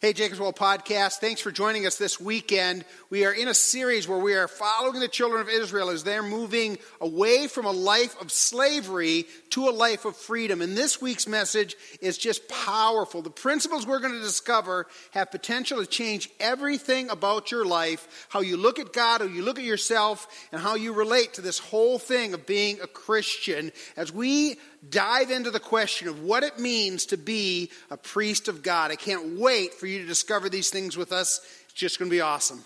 Hey, Jacob's Well podcast. Thanks for joining us this weekend. We are in a series where we are following the children of Israel as they're moving away from a life of slavery to a life of freedom. And this week's message is just powerful. The principles we're going to discover have potential to change everything about your life, how you look at God, how you look at yourself, and how you relate to this whole thing of being a Christian as we dive into the question of what it means to be a priest of God. I can't wait for you to discover these things with us. It's just going to be awesome.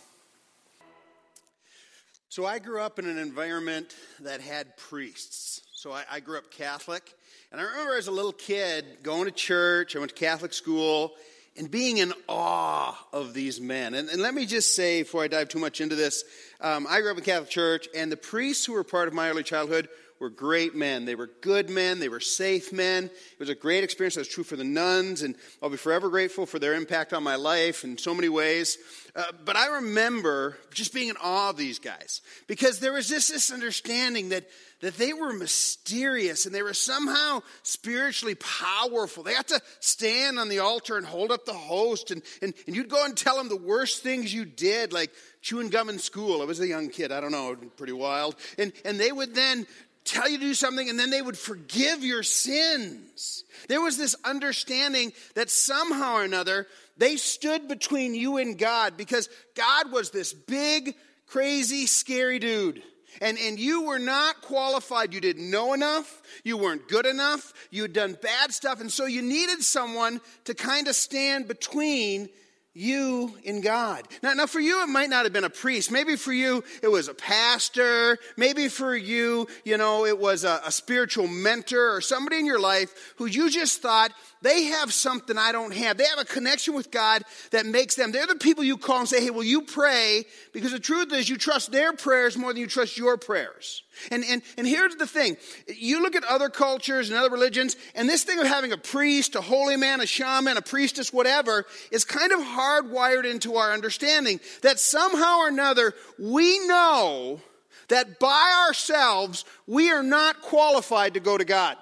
So, I grew up in an environment that had priests. So, I, I grew up Catholic. And I remember as a little kid going to church, I went to Catholic school, and being in awe of these men. And, and, let me just say, before I dive too much into this, um, I grew up in Catholic Church, and the priests who were part of my early childhood were great men. They were good men. They were safe men. It was a great experience. That's true for the nuns, and I'll be forever grateful for their impact on my life in so many ways. Uh, but I remember just being in awe of these guys because there was just this understanding that, that they were mysterious and they were somehow spiritually powerful. They had to stand on the altar and hold up the host, and, and, and you'd go and tell them the worst things you did, like chewing gum in school. I was a young kid, I don't know, pretty wild. And, and they would then tell you to do something and then they would forgive your sins. There was this understanding that somehow or another they stood between you and God because God was this big, crazy, scary dude. And, and you were not qualified. You didn't know enough. You weren't good enough. You had done bad stuff. And so you needed someone to kind of stand between you in God. Now, now, for you, it might not have been a priest. Maybe for you, it was a pastor. Maybe for you, you know, it was a, a spiritual mentor or somebody in your life who you just thought, they have something I don't have. They have a connection with God that makes them, they're the people you call and say, hey, will you pray? Because the truth is, you trust their prayers more than you trust your prayers. And, and, and here's the thing you look at other cultures and other religions, and this thing of having a priest, a holy man, a shaman, a priestess, whatever, is kind of hardwired into our understanding that somehow or another we know that by ourselves we are not qualified to go to God.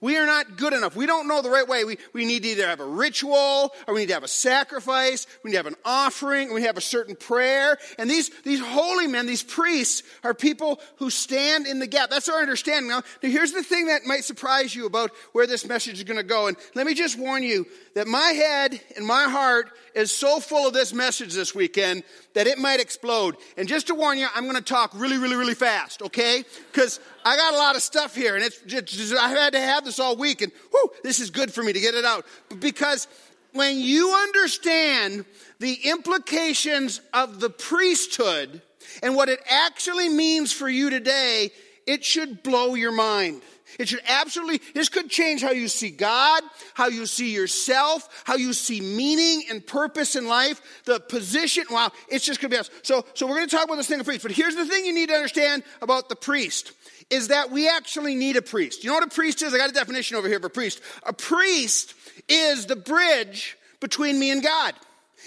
We are not good enough. We don't know the right way. We, we need to either have a ritual or we need to have a sacrifice. We need to have an offering. We need to have a certain prayer. And these, these holy men, these priests, are people who stand in the gap. That's our understanding. Now, now here's the thing that might surprise you about where this message is going to go. And let me just warn you that my head and my heart is so full of this message this weekend that it might explode. And just to warn you, I'm going to talk really, really, really fast, okay? Because I got a lot of stuff here, and it's just, I've had to have this all week, and whew, this is good for me to get it out. Because when you understand the implications of the priesthood and what it actually means for you today, it should blow your mind. It should absolutely, this could change how you see God, how you see yourself, how you see meaning and purpose in life, the position. Wow, it's just to be us. So, so we're going to talk about this thing of priest. But here's the thing you need to understand about the priest is that we actually need a priest. You know what a priest is? I got a definition over here for priest. A priest is the bridge between me and God.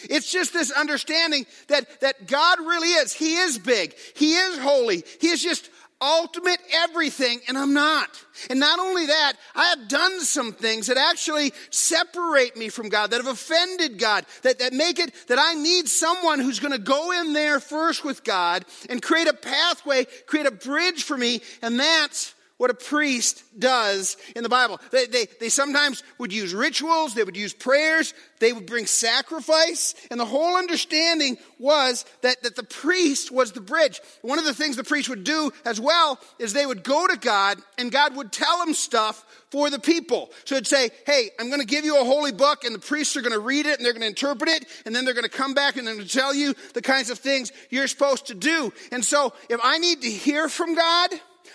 It's just this understanding that, that God really is. He is big. He is holy. He is just ultimate everything, and I'm not. And not only that, I have done some things that actually separate me from God, that have offended God, that, that make it that I need someone who's going to go in there first with God and create a pathway, create a bridge for me, and that's what a priest does in the Bible. They, they, they, sometimes would use rituals, they would use prayers, they would bring sacrifice, and the whole understanding was that, that the priest was the bridge. One of the things the priest would do as well is they would go to God, and God would tell them stuff for the people. So it'd say, Hey, I'm going to give you a holy book, and the priests are going to read it, and they're going to interpret it, and then they're going to come back and they're going to tell you the kinds of things you're supposed to do. And so if I need to hear from God,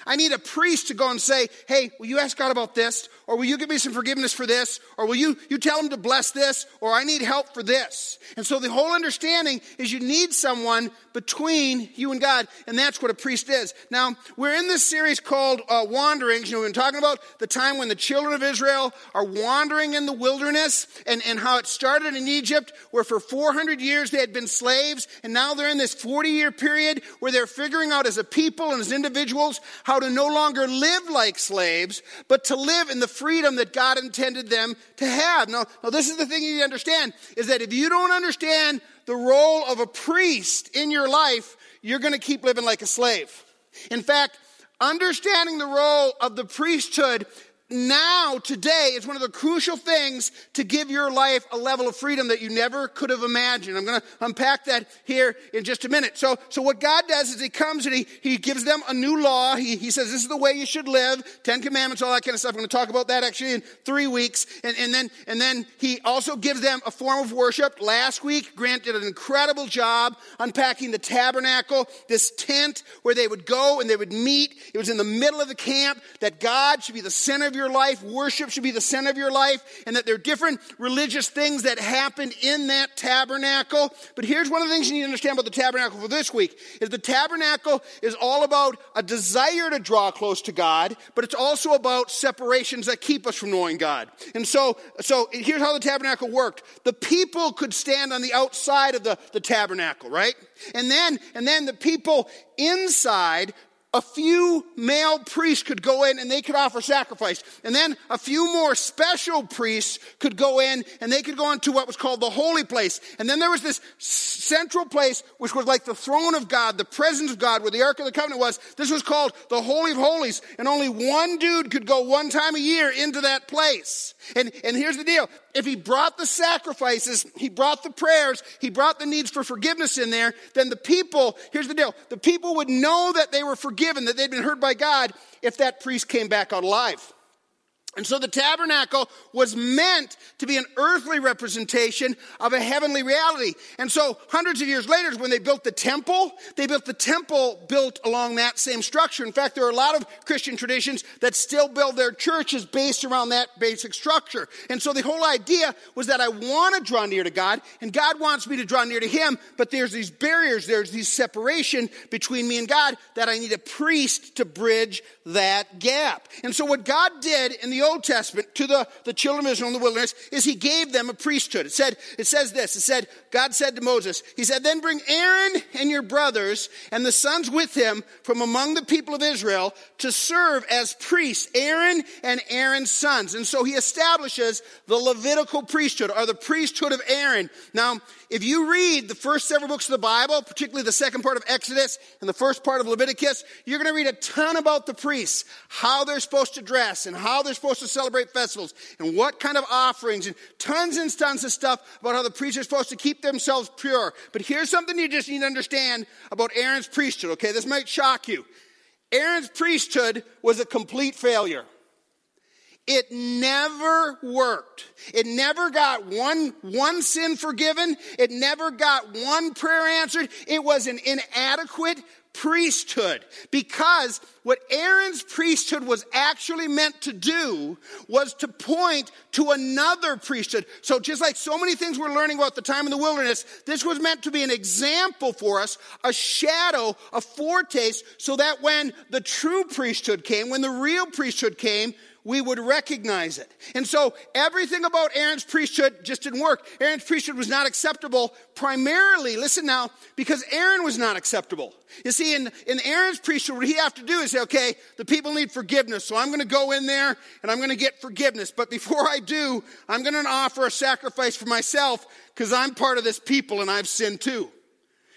I need a priest to go and say, hey, will you ask God about this? Or will you give me some forgiveness for this? Or will you, you tell him to bless this? Or I need help for this. And so the whole understanding is you need someone between you and God. And that's what a priest is. Now, we're in this series called uh, Wanderings. You know, we've been talking about the time when the children of Israel are wandering in the wilderness and, and how it started in Egypt, where for 400 years they had been slaves. And now they're in this 40 year period where they're figuring out as a people and as individuals how how to no longer live like slaves, but to live in the freedom that God intended them to have. Now, now this is the thing you need to understand, is that if you don't understand the role of a priest in your life, you're going to keep living like a slave. In fact, understanding the role of the priesthood now, today, is one of the crucial things to give your life a level of freedom that you never could have imagined. I'm going to unpack that here in just a minute. So, so what God does is He comes and He, he gives them a new law. He, he says, This is the way you should live, Ten Commandments, all that kind of stuff. I'm going to talk about that actually in three weeks. And, and, then, and then He also gives them a form of worship. Last week, Grant did an incredible job unpacking the tabernacle, this tent where they would go and they would meet. It was in the middle of the camp that God should be the center of your life, worship should be the center of your life, and that there are different religious things that happened in that tabernacle. But here's one of the things you need to understand about the tabernacle for this week is the tabernacle is all about a desire to draw close to God, but it's also about separations that keep us from knowing God. And so, so here's how the tabernacle worked. The people could stand on the outside of the, the tabernacle, right? And then, and then the people inside a few male priests could go in and they could offer sacrifice. And then a few more special priests could go in and they could go into what was called the holy place. And then there was this central place which was like the throne of God, the presence of God, where the Ark of the Covenant was. This was called the Holy of Holies. And only one dude could go one time a year into that place. And, and here's the deal. If he brought the sacrifices, he brought the prayers, he brought the needs for forgiveness in there, then the people, here's the deal, the people would know that they were forgiven, that they'd been heard by God if that priest came back alive. And so the tabernacle was meant to be an earthly representation of a heavenly reality. And so hundreds of years later, when they built the temple, they built the temple built along that same structure. In fact, there are a lot of Christian traditions that still build their churches based around that basic structure. And so the whole idea was that I want to draw near to God, and God wants me to draw near to Him, but there's these barriers, there's these separation between me and God that I need a priest to bridge that gap. And so what God did in the Old Testament to the, the children of Israel in the wilderness is he gave them a priesthood. It said, it says this, it said, God said to Moses, he said, then bring Aaron and your brothers and the sons with him from among the people of Israel to serve as priests, Aaron and Aaron's sons. And so he establishes the Levitical priesthood or the priesthood of Aaron. Now, if you read the first several books of the Bible, particularly the second part of Exodus and the first part of Leviticus, you're going to read a ton about the priests, how they're supposed to dress and how they're supposed to celebrate festivals and what kind of offerings and tons and tons of stuff about how the priests are supposed to keep themselves pure. But here's something you just need to understand about Aaron's priesthood, okay? This might shock you. Aaron's priesthood was a complete failure. It never worked. It never got one, one sin forgiven. It never got one prayer answered. It was an inadequate priesthood because what Aaron's priesthood was actually meant to do was to point to another priesthood. So just like so many things we're learning about the time in the wilderness, this was meant to be an example for us, a shadow, a foretaste, so that when the true priesthood came, when the real priesthood came, we would recognize it. And so everything about Aaron's priesthood just didn't work. Aaron's priesthood was not acceptable primarily, listen now, because Aaron was not acceptable. You see, in, in Aaron's priesthood, what he have to do is say, okay, the people need forgiveness, so I'm going to go in there and I'm going to get forgiveness. But before I do, I'm going to offer a sacrifice for myself because I'm part of this people and I've sinned too.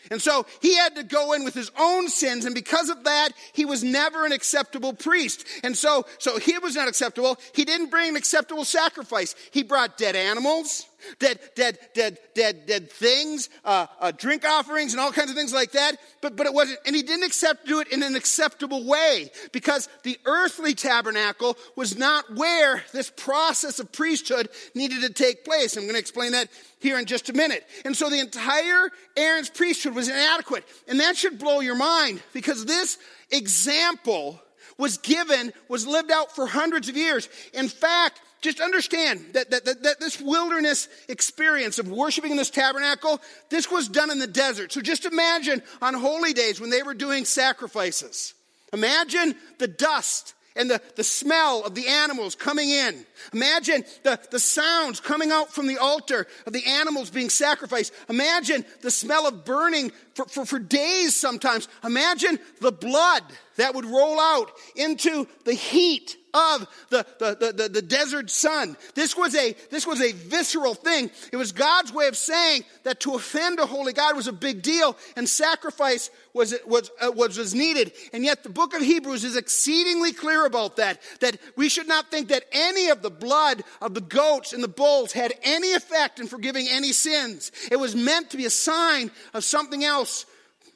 And so he had to go in with his own sins, and because of that, he was never an acceptable priest. And so, so he was not acceptable. He didn't bring an acceptable sacrifice. He brought dead animals dead, dead, dead, dead, dead things, uh, uh, drink offerings, and all kinds of things like that. But, but it wasn't, and he didn't accept do it in an acceptable way because the earthly tabernacle was not where this process of priesthood needed to take place. I'm going to explain that here in just a minute. And so the entire Aaron's priesthood was inadequate, and that should blow your mind because this example was given, was lived out for hundreds of years. In fact, just understand that, that, that, that, this wilderness experience of worshiping in this tabernacle, this was done in the desert. So just imagine on holy days when they were doing sacrifices. Imagine the dust and the, the smell of the animals coming in. Imagine the, the sounds coming out from the altar of the animals being sacrificed. Imagine the smell of burning for, for, for days sometimes. Imagine the blood that would roll out into the heat of the, the, the, the, desert sun. This was, a, this was a visceral thing. It was God's way of saying that to offend a holy God was a big deal and sacrifice was, uh, was, was needed. And yet the book of Hebrews is exceedingly clear about that, that we should not think that any of the blood of the goats and the bulls had any effect in forgiving any sins. It was meant to be a sign of something else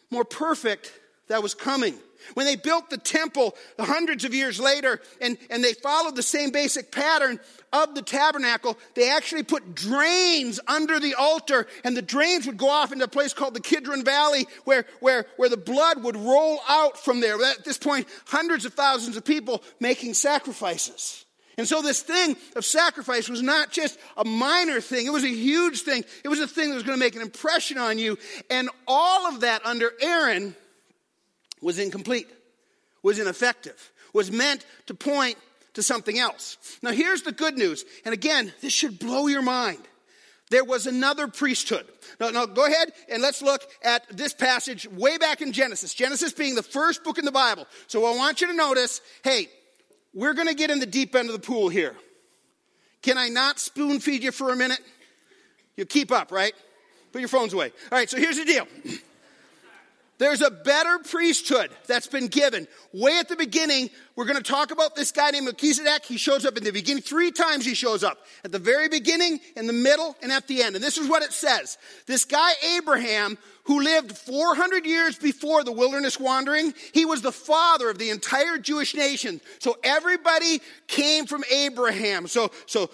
more perfect that was coming. When they built the temple hundreds of years later and, and they followed the same basic pattern of the tabernacle, they actually put drains under the altar and the drains would go off into a place called the Kidron Valley where, where, where the blood would roll out from there. At this point, hundreds of thousands of people making sacrifices. And so this thing of sacrifice was not just a minor thing, it was a huge thing. It was a thing that was going to make an impression on you. And all of that under Aaron was incomplete, was ineffective, was meant to point to something else. Now, here's the good news. And again, this should blow your mind. There was another priesthood. Now, now, go ahead and let's look at this passage way back in Genesis. Genesis being the first book in the Bible. So I want you to notice hey, we're going to get in the deep end of the pool here. Can I not spoon feed you for a minute? You keep up, right? Put your phones away. All right, so here's the deal. There's a better priesthood that's been given. Way at the beginning, we're going to talk about this guy named Melchizedek. He shows up in the beginning. Three times he shows up. At the very beginning, in the middle, and at the end. And this is what it says. This guy, Abraham, who lived 400 years before the wilderness wandering, he was the father of the entire Jewish nation. So everybody came from Abraham. So, so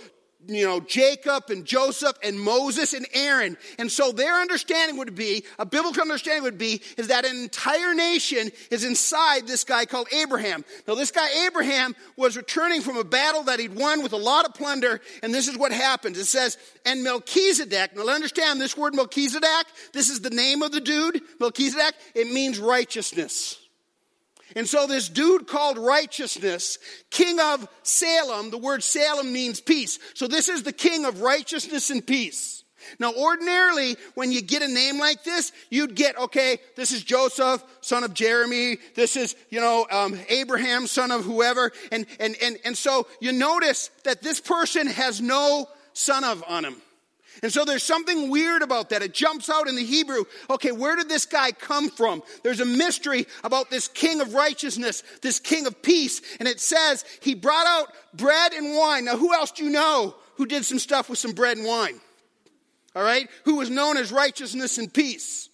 you know, Jacob and Joseph and Moses and Aaron. And so their understanding would be, a biblical understanding would be, is that an entire nation is inside this guy called Abraham. Now, this guy Abraham was returning from a battle that he'd won with a lot of plunder, and this is what happens. It says, and Melchizedek, now understand this word Melchizedek, this is the name of the dude, Melchizedek, it means righteousness. And so this dude called righteousness, king of Salem, the word Salem means peace. So this is the king of righteousness and peace. Now, ordinarily, when you get a name like this, you'd get, okay, this is Joseph, son of Jeremy. This is, you know, um, Abraham, son of whoever. And, and, and, and so you notice that this person has no son of on him. And so there's something weird about that. It jumps out in the Hebrew. Okay, where did this guy come from? There's a mystery about this king of righteousness, this king of peace. And it says he brought out bread and wine. Now, who else do you know who did some stuff with some bread and wine? All right? Who was known as righteousness and peace?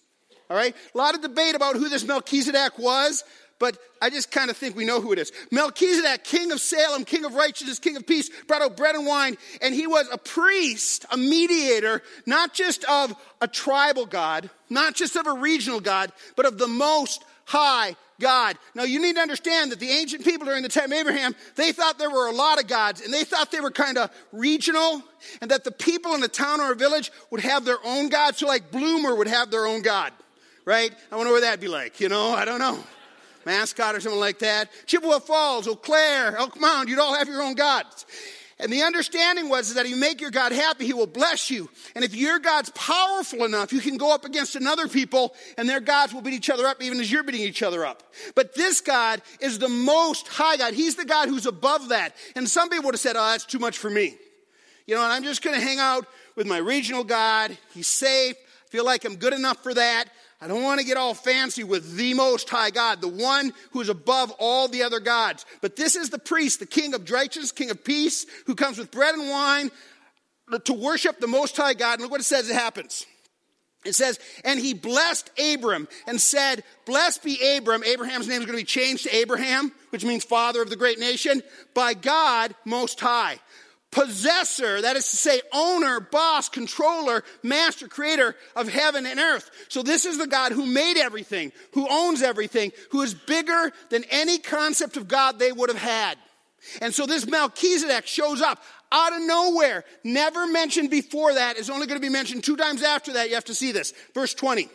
All right? A lot of debate about who this Melchizedek was but I just kind of think we know who it is. Melchizedek, king of Salem, king of righteousness, king of peace, brought out bread and wine, and he was a priest, a mediator, not just of a tribal God, not just of a regional God, but of the most high God. Now you need to understand that the ancient people during the time of Abraham, they thought there were a lot of gods, and they thought they were kind of regional, and that the people in a town or a village would have their own God. So like Bloomer would have their own God, right? I wonder what that'd be like, you know? I don't know. Mascot or something like that. Chippewa Falls, Eau Claire, Elk Mound, you'd all have your own gods. And the understanding was that if you make your God happy, He will bless you. And if your God's powerful enough, you can go up against another people and their gods will beat each other up even as you're beating each other up. But this God is the most high God. He's the God who's above that. And some people would have said, oh, that's too much for me. You know, and I'm just going to hang out with my regional God. He's safe. I feel like I'm good enough for that. I don't want to get all fancy with the most high God, the one who is above all the other gods. But this is the priest, the king of righteousness, king of peace, who comes with bread and wine to worship the most high God. And look what it says it happens. It says, and he blessed Abram and said, Blessed be Abram. Abraham's name is going to be changed to Abraham, which means father of the great nation, by God most high possessor, that is to say, owner, boss, controller, master, creator of heaven and earth. So this is the God who made everything, who owns everything, who is bigger than any concept of God they would have had. And so this Melchizedek shows up out of nowhere, never mentioned before that, is only going to be mentioned two times after that. You have to see this. Verse 20.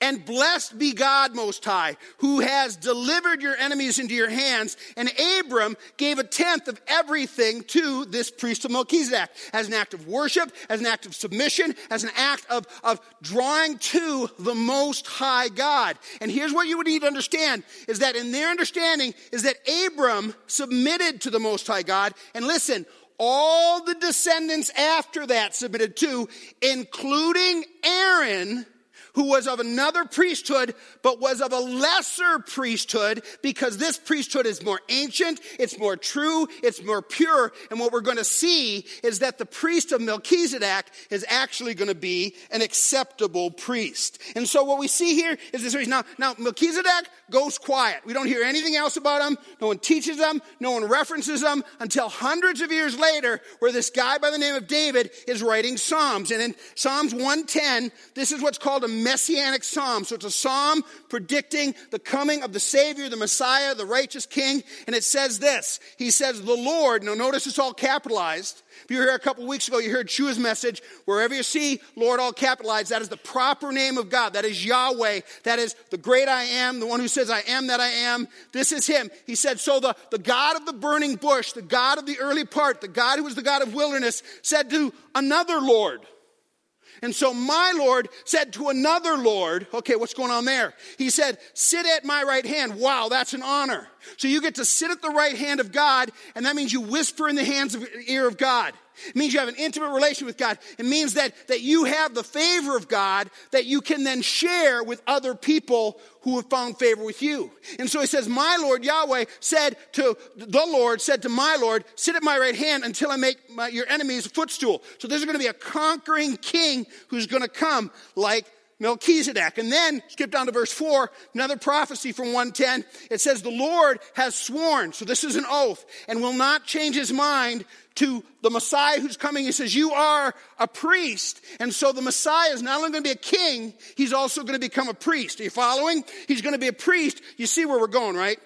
And blessed be God Most High, who has delivered your enemies into your hands. And Abram gave a tenth of everything to this priest of Melchizedek as an act of worship, as an act of submission, as an act of, of drawing to the Most High God. And here's what you would need to understand is that in their understanding is that Abram submitted to the Most High God. And listen, all the descendants after that submitted to, including Aaron, who was of another priesthood, but was of a lesser priesthood because this priesthood is more ancient, it's more true, it's more pure. And what we're going to see is that the priest of Melchizedek is actually going to be an acceptable priest. And so what we see here is this reason. Now, now Melchizedek goes quiet. We don't hear anything else about him. No one teaches him. No one references him until hundreds of years later, where this guy by the name of David is writing Psalms. And in Psalms 110, this is what's called a messianic psalm. So it's a psalm predicting the coming of the Savior, the Messiah, the righteous King. And it says this He says, The Lord, now notice it's all capitalized. If you were here a couple weeks ago, you heard Shua's message. Wherever you see Lord all capitalized, that is the proper name of God. That is Yahweh. That is the great I am, the one who says, I am that I am. This is Him. He said, So the, the God of the burning bush, the God of the early part, the God who was the God of wilderness, said to another Lord, and so my Lord said to another Lord, okay, what's going on there? He said, sit at my right hand. Wow, that's an honor. So you get to sit at the right hand of God, and that means you whisper in the hands of ear of God. It means you have an intimate relation with God. It means that, that you have the favor of God that you can then share with other people who have found favor with you. And so he says, My Lord Yahweh said to the Lord, said to my Lord, sit at my right hand until I make my, your enemies a footstool. So there's going to be a conquering king who's going to come like Melchizedek. And then skip down to verse 4, another prophecy from 110. It says, The Lord has sworn, so this is an oath, and will not change his mind to the Messiah who's coming. He says, You are a priest. And so the Messiah is not only going to be a king, he's also going to become a priest. Are you following? He's going to be a priest. You see where we're going, right?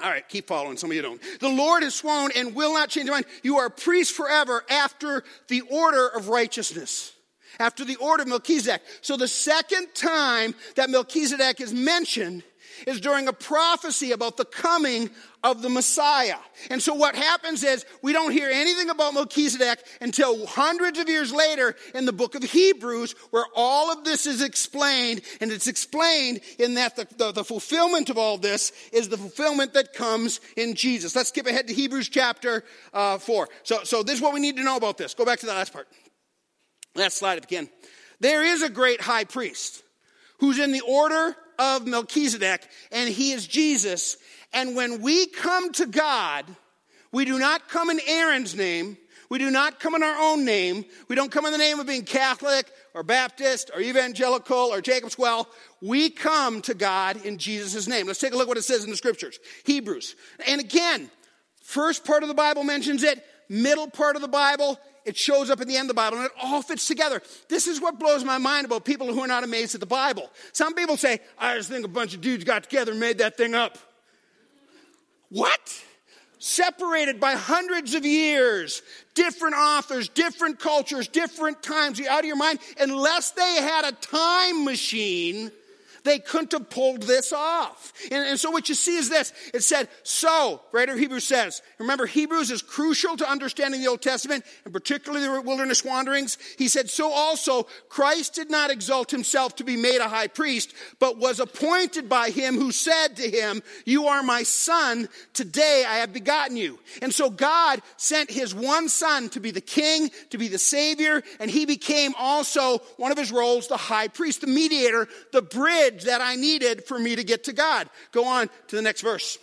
All right, keep following. Some of you don't. The Lord has sworn and will not change his mind. You are a priest forever after the order of righteousness after the order of Melchizedek. So the second time that Melchizedek is mentioned is during a prophecy about the coming of the Messiah. And so what happens is we don't hear anything about Melchizedek until hundreds of years later in the book of Hebrews, where all of this is explained. And it's explained in that the, the, the fulfillment of all this is the fulfillment that comes in Jesus. Let's skip ahead to Hebrews chapter uh, 4. So, so this is what we need to know about this. Go back to the last part. Last slide again. There is a great high priest who's in the order of Melchizedek, and he is Jesus. And when we come to God, we do not come in Aaron's name. We do not come in our own name. We don't come in the name of being Catholic or Baptist or evangelical or Jacob's Well. We come to God in Jesus' name. Let's take a look what it says in the scriptures. Hebrews. And again, first part of the Bible mentions it, middle part of the Bible, it shows up at the end of the Bible, and it all fits together. This is what blows my mind about people who are not amazed at the Bible. Some people say, I just think a bunch of dudes got together and made that thing up. What? Separated by hundreds of years, different authors, different cultures, different times. You out of your mind? Unless they had a time machine they couldn't have pulled this off. And, and so what you see is this. It said, so, writer Hebrews says, remember Hebrews is crucial to understanding the Old Testament, and particularly the wilderness wanderings. He said, so also Christ did not exalt himself to be made a high priest, but was appointed by him who said to him, you are my son, today I have begotten you. And so God sent his one son to be the king, to be the savior, and he became also one of his roles, the high priest, the mediator, the bridge that I needed for me to get to God. Go on to the next verse.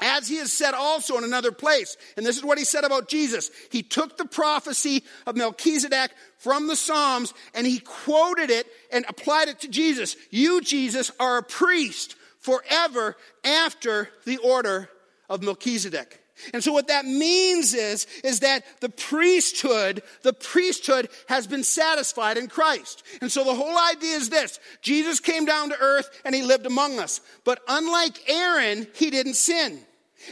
As he has said also in another place, and this is what he said about Jesus. He took the prophecy of Melchizedek from the Psalms and he quoted it and applied it to Jesus. You, Jesus, are a priest forever after the order of Melchizedek. And so what that means is, is that the priesthood, the priesthood has been satisfied in Christ. And so the whole idea is this. Jesus came down to earth and he lived among us. But unlike Aaron, he didn't sin.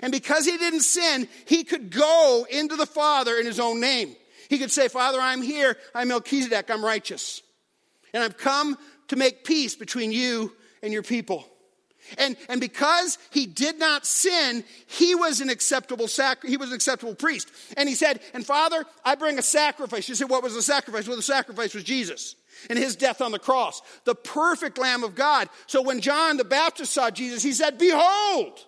And because he didn't sin, he could go into the Father in his own name. He could say, Father, I'm here. I'm Melchizedek. I'm righteous. And I've come to make peace between you and your people. And, and because he did not sin, he was an acceptable sac- he was an acceptable priest. And he said, And Father, I bring a sacrifice. You said, What was the sacrifice? Well, the sacrifice was Jesus and his death on the cross, the perfect Lamb of God. So when John the Baptist saw Jesus, he said, Behold,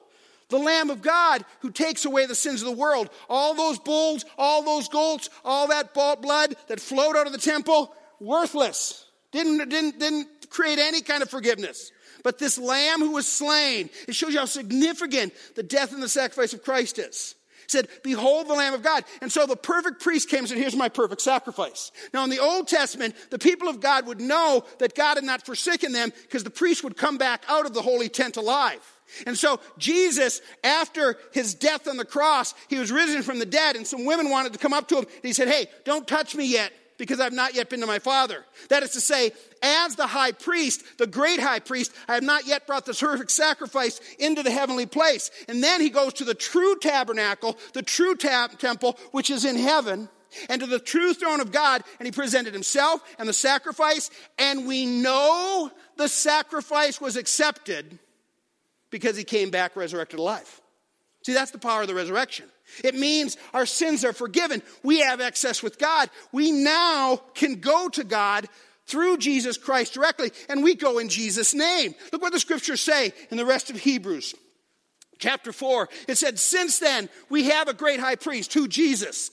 the Lamb of God who takes away the sins of the world. All those bulls, all those goats, all that blood that flowed out of the temple, worthless. Didn't, didn't, didn't create any kind of forgiveness. But this lamb who was slain, it shows you how significant the death and the sacrifice of Christ is said, Behold the Lamb of God. And so the perfect priest came and said, Here's my perfect sacrifice. Now, in the Old Testament, the people of God would know that God had not forsaken them because the priest would come back out of the holy tent alive. And so Jesus, after his death on the cross, he was risen from the dead, and some women wanted to come up to him. And he said, Hey, don't touch me yet because I've not yet been to my Father. That is to say, as the high priest, the great high priest, I have not yet brought the perfect sacrifice into the heavenly place. And then he goes to the true tabernacle, the true temple, which is in heaven, and to the true throne of God, and he presented himself and the sacrifice. And we know the sacrifice was accepted because he came back resurrected alive. See, that's the power of the resurrection. It means our sins are forgiven. We have access with God. We now can go to God through Jesus Christ directly, and we go in Jesus' name. Look what the scriptures say in the rest of Hebrews. Chapter 4, it said, Since then, we have a great high priest, who Jesus,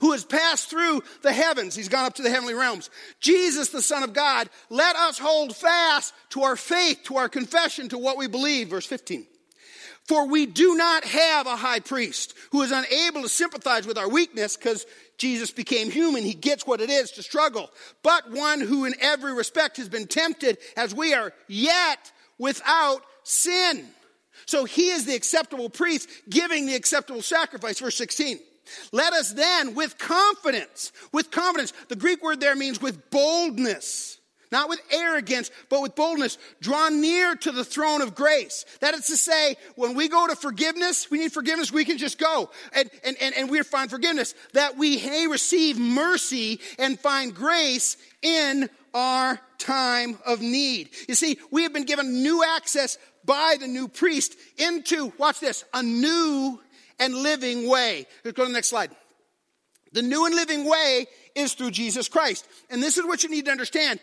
who has passed through the heavens. He's gone up to the heavenly realms. Jesus, the Son of God, let us hold fast to our faith, to our confession, to what we believe. Verse 15. For we do not have a high priest who is unable to sympathize with our weakness because Jesus became human. He gets what it is to struggle, but one who in every respect has been tempted as we are, yet without sin. So he is the acceptable priest giving the acceptable sacrifice. Verse 16. Let us then with confidence, with confidence, the Greek word there means with boldness not with arrogance, but with boldness, draw near to the throne of grace. That is to say, when we go to forgiveness, we need forgiveness, we can just go and, and, and, and we find forgiveness, that we may receive mercy and find grace in our time of need. You see, we have been given new access by the new priest into, watch this, a new and living way. Let's go to the next slide. The new and living way is through Jesus Christ. And this is what you need to understand.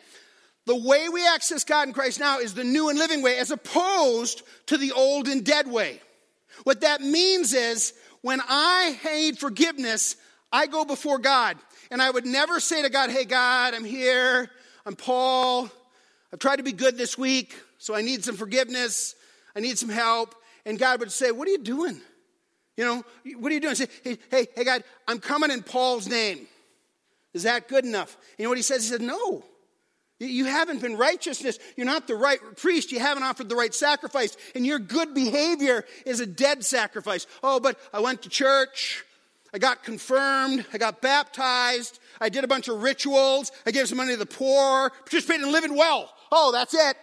The way we access God in Christ now is the new and living way as opposed to the old and dead way. What that means is when I need forgiveness, I go before God. And I would never say to God, Hey, God, I'm here. I'm Paul. I've tried to be good this week, so I need some forgiveness. I need some help. And God would say, What are you doing? You know, what are you doing? Say, hey, hey, hey, God, I'm coming in Paul's name. Is that good enough? You know what he says? He said, No. You haven't been righteousness. You're not the right priest. You haven't offered the right sacrifice. And your good behavior is a dead sacrifice. Oh, but I went to church. I got confirmed. I got baptized. I did a bunch of rituals. I gave some money to the poor. Participated in living well. Oh, that's it.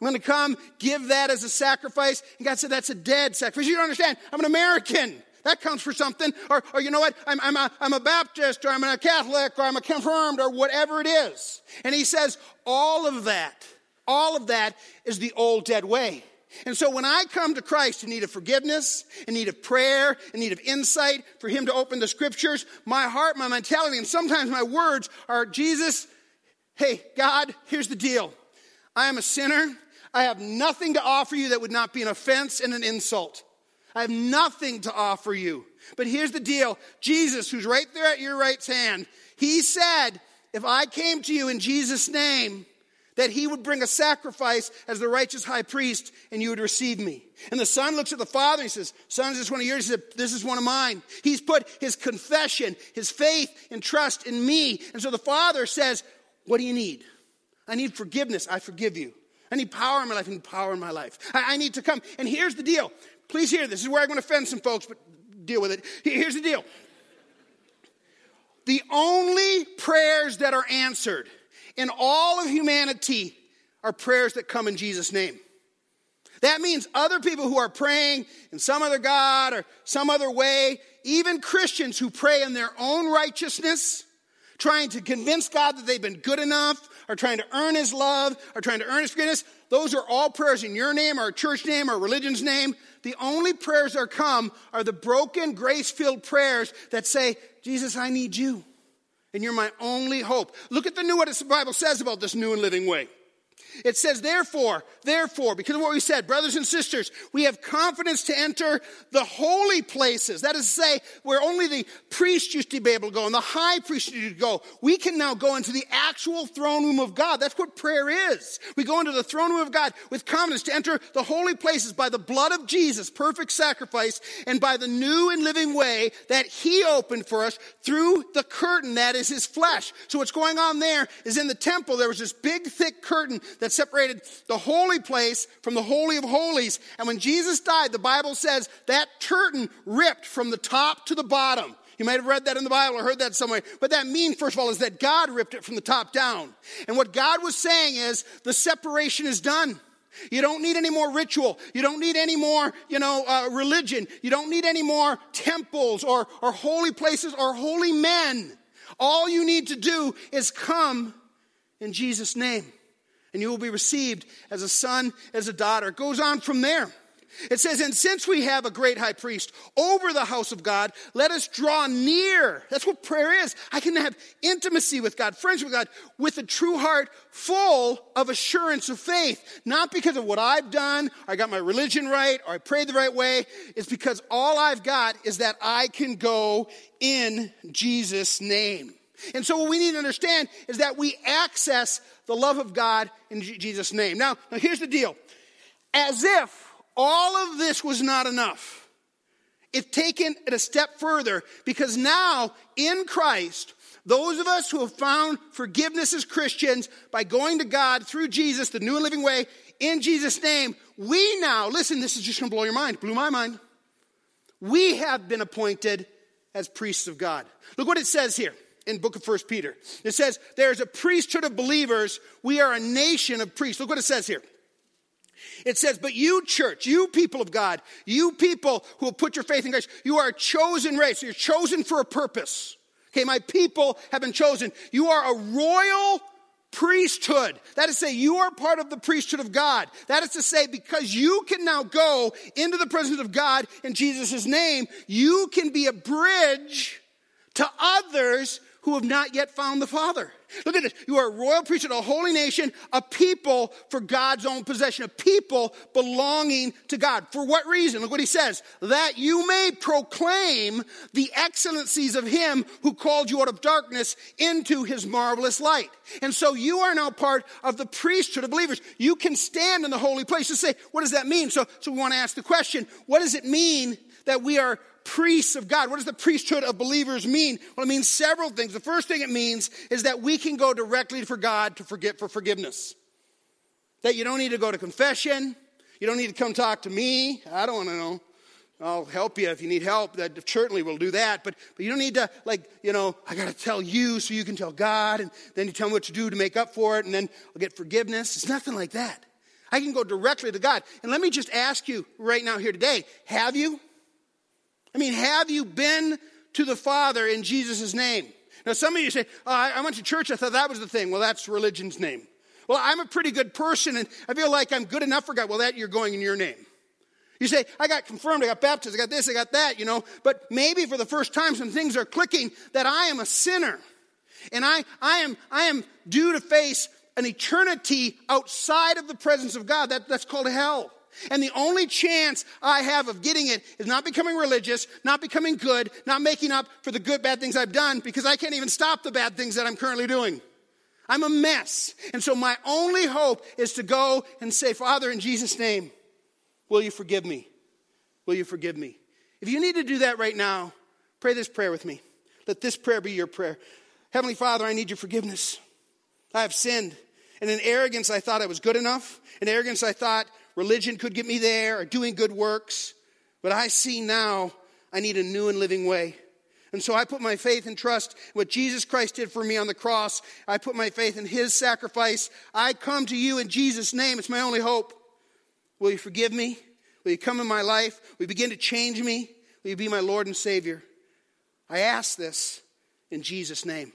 I'm going to come give that as a sacrifice. And God said, that's a dead sacrifice. You don't understand. I'm an American. That counts for something. Or, or you know what? I'm, I'm, a, I'm a Baptist or I'm a Catholic or I'm a confirmed or whatever it is. And he says, all of that, all of that is the old dead way. And so when I come to Christ in need of forgiveness, in need of prayer, in need of insight, for Him to open the scriptures, my heart, my mentality, and sometimes my words are Jesus, hey, God, here's the deal. I am a sinner. I have nothing to offer you that would not be an offense and an insult. I have nothing to offer you. But here's the deal Jesus, who's right there at your right hand, he said, If I came to you in Jesus' name, that he would bring a sacrifice as the righteous high priest and you would receive me. And the son looks at the father and he says, Son, is this one of yours? He said, This is one of mine. He's put his confession, his faith and trust in me. And so the father says, What do you need? I need forgiveness. I forgive you. I need power in my life. I need power in my life. I, I need to come. And here's the deal Please hear this. This is where I'm going to offend some folks, but deal with it. Here's the deal. The only prayers that are answered in all of humanity are prayers that come in Jesus' name. That means other people who are praying in some other God or some other way, even Christians who pray in their own righteousness, trying to convince God that they've been good enough, or trying to earn His love, or trying to earn His forgiveness. Those are all prayers in your name, our church name, our religion's name. The only prayers that come are the broken, grace filled prayers that say, Jesus, I need you. And you're my only hope. Look at the new what the Bible says about this new and living way. It says, therefore, therefore, because of what we said, brothers and sisters, we have confidence to enter the holy places. That is to say, where only the priest used to be able to go and the high priest used to go. We can now go into the actual throne room of God. That's what prayer is. We go into the throne room of God with confidence to enter the holy places by the blood of Jesus, perfect sacrifice, and by the new and living way that he opened for us through the curtain that is his flesh. So what's going on there is in the temple, there was this big, thick curtain that separated the holy place from the Holy of Holies. And when Jesus died, the Bible says that curtain ripped from the top to the bottom. You might have read that in the Bible or heard that somewhere. But that means, first of all, is that God ripped it from the top down. And what God was saying is the separation is done. You don't need any more ritual. You don't need any more, you know, uh, religion. You don't need any more temples or, or holy places or holy men. All you need to do is come in Jesus' name and you will be received as a son, as a daughter. It goes on from there. It says, And since we have a great high priest over the house of God, let us draw near. That's what prayer is. I can have intimacy with God, friendship with God, with a true heart full of assurance of faith. Not because of what I've done, or I got my religion right, or I prayed the right way. It's because all I've got is that I can go in Jesus' name. And so what we need to understand is that we access the love of God in Jesus' name. Now, now here's the deal. As if all of this was not enough, it's taken it a step further because now in Christ, those of us who have found forgiveness as Christians by going to God through Jesus, the new and living way, in Jesus' name, we now, listen, this is just going to blow your mind, blew my mind. We have been appointed as priests of God. Look what it says here in book of First Peter. It says, there's a priesthood of believers. We are a nation of priests. Look what it says here. It says, but you church, you people of God, you people who have put your faith in Christ, you are a chosen race. You're chosen for a purpose. Okay, my people have been chosen. You are a royal priesthood. That is to say, you are part of the priesthood of God. That is to say, because you can now go into the presence of God in Jesus' name, you can be a bridge to others who have not yet found the Father. Look at this. You are a royal priesthood, a holy nation, a people for God's own possession, a people belonging to God. For what reason? Look what he says. That you may proclaim the excellencies of him who called you out of darkness into his marvelous light. And so you are now part of the priesthood of believers. You can stand in the holy place and say, what does that mean? So, so we want to ask the question, what does it mean that we are priests of God. What does the priesthood of believers mean? Well, it means several things. The first thing it means is that we can go directly for God to forget for forgiveness. That you don't need to go to confession. You don't need to come talk to me. I don't want to know. I'll help you if you need help. That certainly will do that. But, but you don't need to, like, you know, I got to tell you so you can tell God, and then you tell me what to do to make up for it, and then I'll get forgiveness. It's nothing like that. I can go directly to God. And let me just ask you right now here today have you? I mean, have you been to the Father in Jesus' name? Now, some of you say, oh, I went to church, I thought that was the thing. Well, that's religion's name. Well, I'm a pretty good person and I feel like I'm good enough for God. Well, that you're going in your name. You say, I got confirmed, I got baptized, I got this, I got that, you know, but maybe for the first time some things are clicking that I am a sinner. And I, I, am, I am due to face an eternity outside of the presence of God. That, that's called hell. And the only chance I have of getting it is not becoming religious, not becoming good, not making up for the good, bad things I've done, because I can't even stop the bad things that I'm currently doing. I'm a mess. And so my only hope is to go and say, Father, in Jesus' name, will you forgive me? Will you forgive me? If you need to do that right now, pray this prayer with me. Let this prayer be your prayer. Heavenly Father, I need your forgiveness. I have sinned. And in arrogance, I thought I was good enough. In arrogance, I thought religion could get me there or doing good works. But I see now I need a new and living way. And so I put my faith and trust what Jesus Christ did for me on the cross. I put my faith in his sacrifice. I come to you in Jesus' name. It's my only hope. Will you forgive me? Will you come in my life? Will you begin to change me? Will you be my Lord and Savior? I ask this in Jesus' name.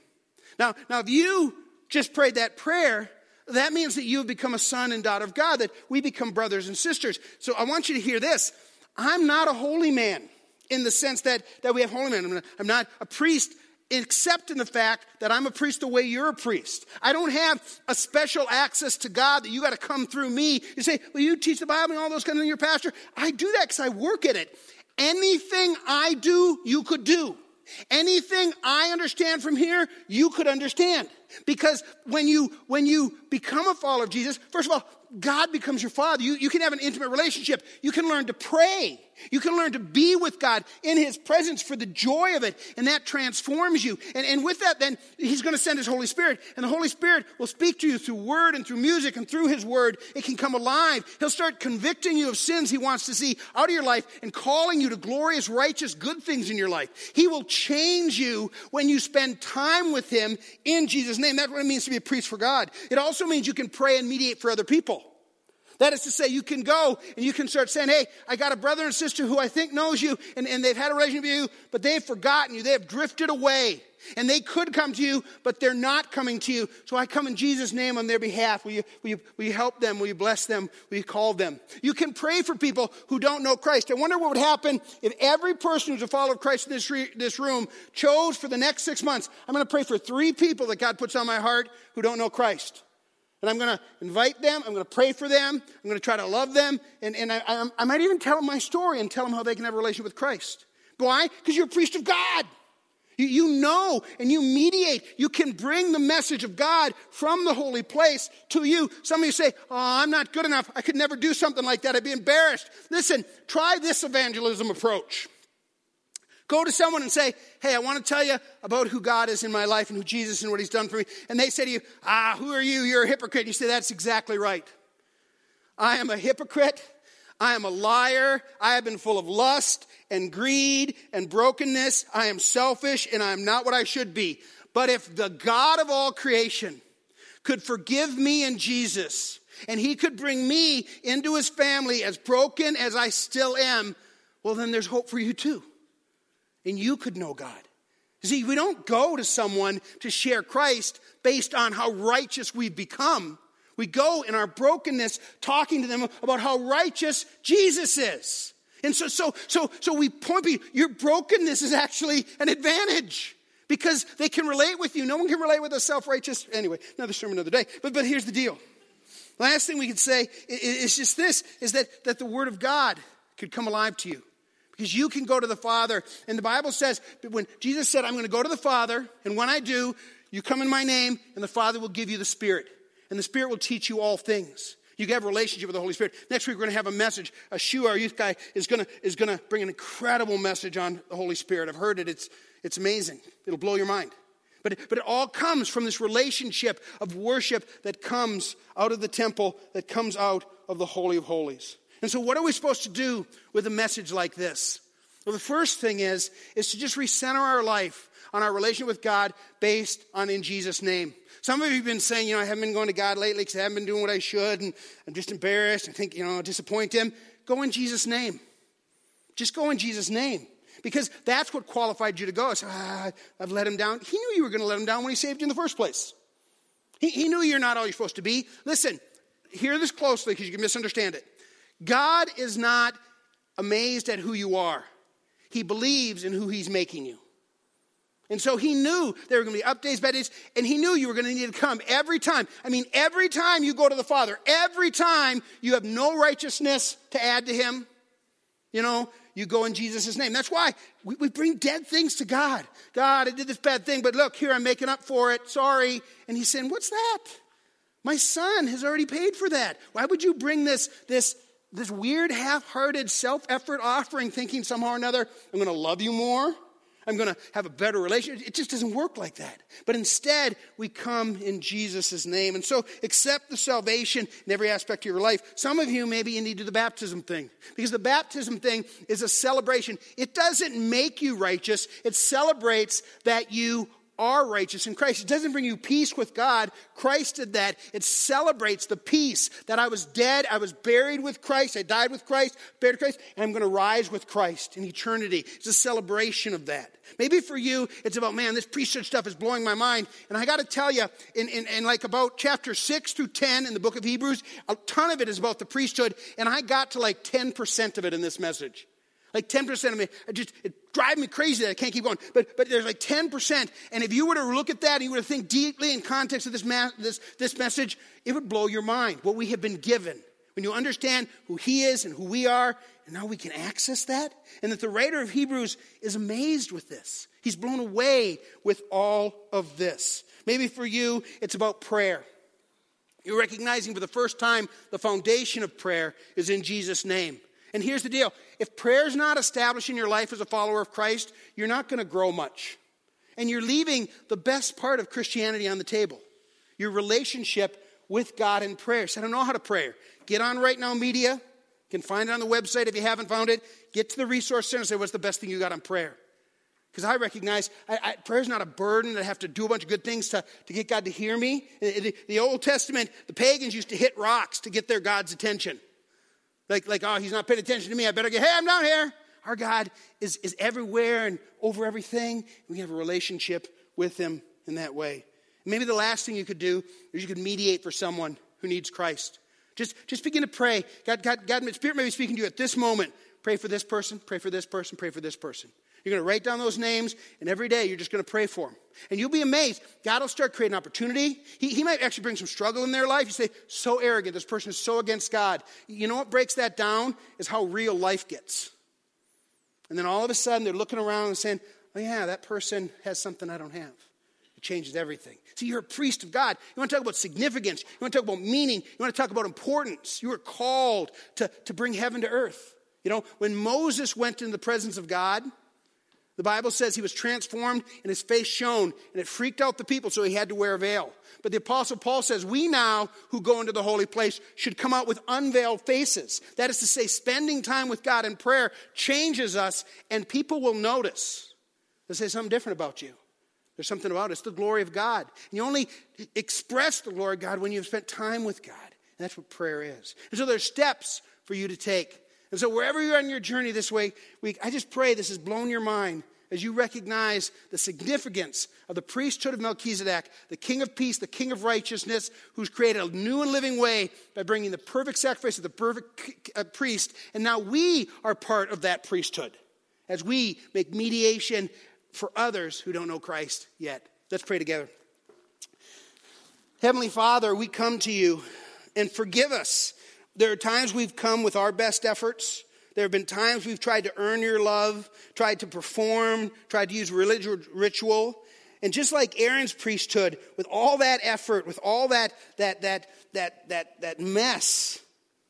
Now, now if you just prayed that prayer, that means that you have become a son and daughter of God, that we become brothers and sisters. So I want you to hear this. I'm not a holy man in the sense that, that we have holy men. I'm not a priest except in the fact that I'm a priest the way you're a priest. I don't have a special access to God that you got to come through me. You say, well, you teach the Bible and all those kind of things, you're pastor. I do that because I work at it. Anything I do, you could do. Anything I understand from here, you could understand. Because when you, when you become a follower of Jesus, first of all, God becomes your father. You, you can have an intimate relationship. You can learn to pray. You can learn to be with God in His presence for the joy of it, and that transforms you. And, and with that, then He's going to send His Holy Spirit, and the Holy Spirit will speak to you through word and through music and through His word. It can come alive. He'll start convicting you of sins He wants to see out of your life and calling you to glorious, righteous, good things in your life. He will change you when you spend time with Him in Jesus' name. That's what it means to be a priest for God. It also means you can pray and mediate for other people. That is to say, you can go and you can start saying, Hey, I got a brother and sister who I think knows you and, and they've had a relationship with you, but they've forgotten you. They have drifted away. And they could come to you, but they're not coming to you. So I come in Jesus' name on their behalf. Will you, will you, will you help them? Will you bless them? Will you call them? You can pray for people who don't know Christ. I wonder what would happen if every person who's a follower of Christ in this, re, this room chose for the next six months, I'm going to pray for three people that God puts on my heart who don't know Christ. And I'm going to invite them. I'm going to pray for them. I'm going to try to love them. And, and I, I, I might even tell them my story and tell them how they can have a relationship with Christ. Why? Because you're a priest of God. You, you know and you mediate. You can bring the message of God from the holy place to you. Some of you say, Oh, I'm not good enough. I could never do something like that. I'd be embarrassed. Listen, try this evangelism approach. Go to someone and say, Hey, I want to tell you about who God is in my life and who Jesus and what he's done for me. And they say to you, Ah, who are you? You're a hypocrite. And you say, That's exactly right. I am a hypocrite. I am a liar. I have been full of lust and greed and brokenness. I am selfish and I am not what I should be. But if the God of all creation could forgive me in Jesus and he could bring me into his family as broken as I still am, well, then there's hope for you too and you could know God. See, we don't go to someone to share Christ based on how righteous we've become. We go in our brokenness talking to them about how righteous Jesus is. And so, so, so, so we point people, your brokenness is actually an advantage because they can relate with you. No one can relate with a self-righteous. Anyway, another sermon another day. But, but here's the deal. Last thing we could say is just this, is that, that the word of God could come alive to you. Because you can go to the Father. And the Bible says, when Jesus said, I'm going to go to the Father, and when I do, you come in my name, and the Father will give you the Spirit. And the Spirit will teach you all things. You have a relationship with the Holy Spirit. Next week, we're going to have a message. A Shu, our youth guy, is going to, is going to bring an incredible message on the Holy Spirit. I've heard it. It's, it's amazing. It'll blow your mind. But, but it all comes from this relationship of worship that comes out of the temple, that comes out of the Holy of Holies. And so, what are we supposed to do with a message like this? Well, the first thing is, is to just recenter our life on our relationship with God based on in Jesus' name. Some of you have been saying, you know, I haven't been going to God lately because I haven't been doing what I should, and I'm just embarrassed. I think, you know, I'll disappoint Him. Go in Jesus' name. Just go in Jesus' name. Because that's what qualified you to go. So, ah, I've let him down. He knew you were going to let him down when he saved you in the first place. He, he knew you're not all you're supposed to be. Listen, hear this closely because you can misunderstand it. God is not amazed at who you are, He believes in who He's making you. And so he knew there were going to be up days, bad days, and he knew you were going to need to come every time. I mean, every time you go to the Father, every time you have no righteousness to add to him, you know, you go in Jesus' name. That's why we, we bring dead things to God. God, I did this bad thing, but look, here I'm making up for it. Sorry. And he's saying, What's that? My son has already paid for that. Why would you bring this, this this weird half hearted self effort offering, thinking somehow or another, I'm going to love you more. I'm going to have a better relationship. It just doesn't work like that. But instead, we come in Jesus' name. And so accept the salvation in every aspect of your life. Some of you, maybe you need to do the baptism thing. Because the baptism thing is a celebration. It doesn't make you righteous, it celebrates that you are righteous in Christ. It doesn't bring you peace with God. Christ did that. It celebrates the peace that I was dead, I was buried with Christ, I died with Christ, buried with Christ, and I'm going to rise with Christ in eternity. It's a celebration of that. Maybe for you, it's about, man, this priesthood stuff is blowing my mind. And I got to tell you, in, in, in like about chapter 6 through 10 in the book of Hebrews, a ton of it is about the priesthood. And I got to like 10% of it in this message. Like 10% of me, it just it drives me crazy that I can't keep going. But but there's like 10%. And if you were to look at that and you were to think deeply in context of this, ma- this, this message, it would blow your mind what we have been given. When you understand who he is and who we are, and now we can access that. And that the writer of Hebrews is amazed with this. He's blown away with all of this. Maybe for you, it's about prayer. You're recognizing for the first time the foundation of prayer is in Jesus' name. And here's the deal if prayer is not established in your life as a follower of Christ, you're not going to grow much. And you're leaving the best part of Christianity on the table your relationship with God in prayer. So I don't know how to pray. Get on Right Now Media. You can find it on the website if you haven't found it. Get to the resource center and say, What's the best thing you got on prayer? Because I recognize I, I, is not a burden. I have to do a bunch of good things to, to get God to hear me. The, the Old Testament, the pagans used to hit rocks to get their God's attention. Like, like, oh, he's not paying attention to me. I better get, hey, I'm down here. Our God is, is everywhere and over everything. We have a relationship with him in that way. Maybe the last thing you could do is you could mediate for someone who needs Christ. Just, just begin to pray. God, God, God, Spirit may be speaking to you at this moment. Pray for this person, pray for this person, pray for this person. You're going to write down those names, and every day you're just going to pray for them. And you'll be amazed. God will start creating opportunity. He, he might actually bring some struggle in their life. You say, so arrogant, this person is so against God. You know what breaks that down? Is how real life gets. And then all of a sudden they're looking around and saying, oh, yeah, that person has something I don't have. It changes everything. See, you're a priest of God. You want to talk about significance. You want to talk about meaning. You want to talk about importance. You are called to, to bring heaven to earth. You know, when Moses went into the presence of God, the Bible says he was transformed and his face shone, and it freaked out the people, so he had to wear a veil. But the Apostle Paul says, We now who go into the holy place should come out with unveiled faces. That is to say, spending time with God in prayer changes us, and people will notice. They'll say something different about you. There's something about it. It's the glory of God. And you only express the glory of God when you've spent time with God. And that's what prayer is. And so there's steps for you to take. And so wherever you're on your journey this week, I just pray this has blown your mind as you recognize the significance of the priesthood of Melchizedek, the King of peace, the King of righteousness, who's created a new and living way by bringing the perfect sacrifice of the perfect uh, priest. And now we are part of that priesthood as we make mediation for others who don't know Christ yet. Let's pray together. Heavenly Father, we come to you and forgive us. There are times we've come with our best efforts. There have been times we've tried to earn your love, tried to perform, tried to use religious ritual. And just like Aaron's priesthood, with all that effort, with all that, that, that, that, that, that mess,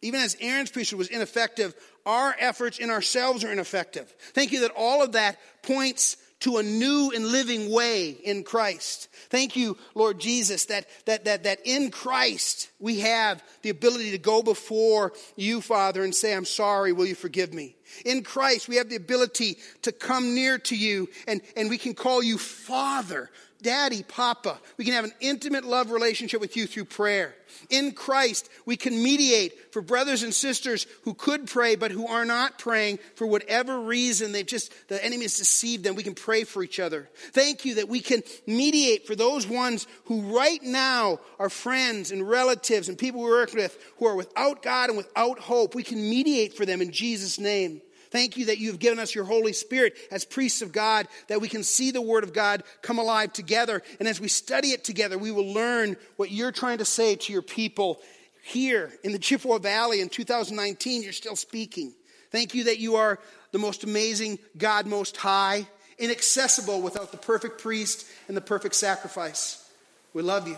even as Aaron's priesthood was ineffective, our efforts in ourselves are ineffective. Thank you that all of that points to a new and living way in Christ. Thank you, Lord Jesus, that, that, that, that in Christ we have the ability to go before you, Father, and say, I'm sorry, will you forgive me? In Christ, we have the ability to come near to you and, and we can call you Father, Daddy, Papa. We can have an intimate love relationship with you through prayer. In Christ, we can mediate for brothers and sisters who could pray but who are not praying for whatever reason. They just, the enemy has deceived them. We can pray for each other. Thank you that we can mediate for those ones who right now are friends and relatives and people we work with who are without God and without hope. We can mediate for them in Jesus' name. Thank you that you've given us your Holy Spirit as priests of God, that we can see the Word of God come alive together. And as we study it together, we will learn what you're trying to say to your people here in the Chippewa Valley in 2019. You're still speaking. Thank you that you are the most amazing God, most high, inaccessible without the perfect priest and the perfect sacrifice. We love you.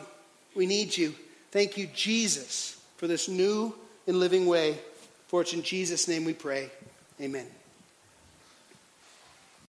We need you. Thank you, Jesus, for this new and living way. For it's in Jesus' name we pray. Amen.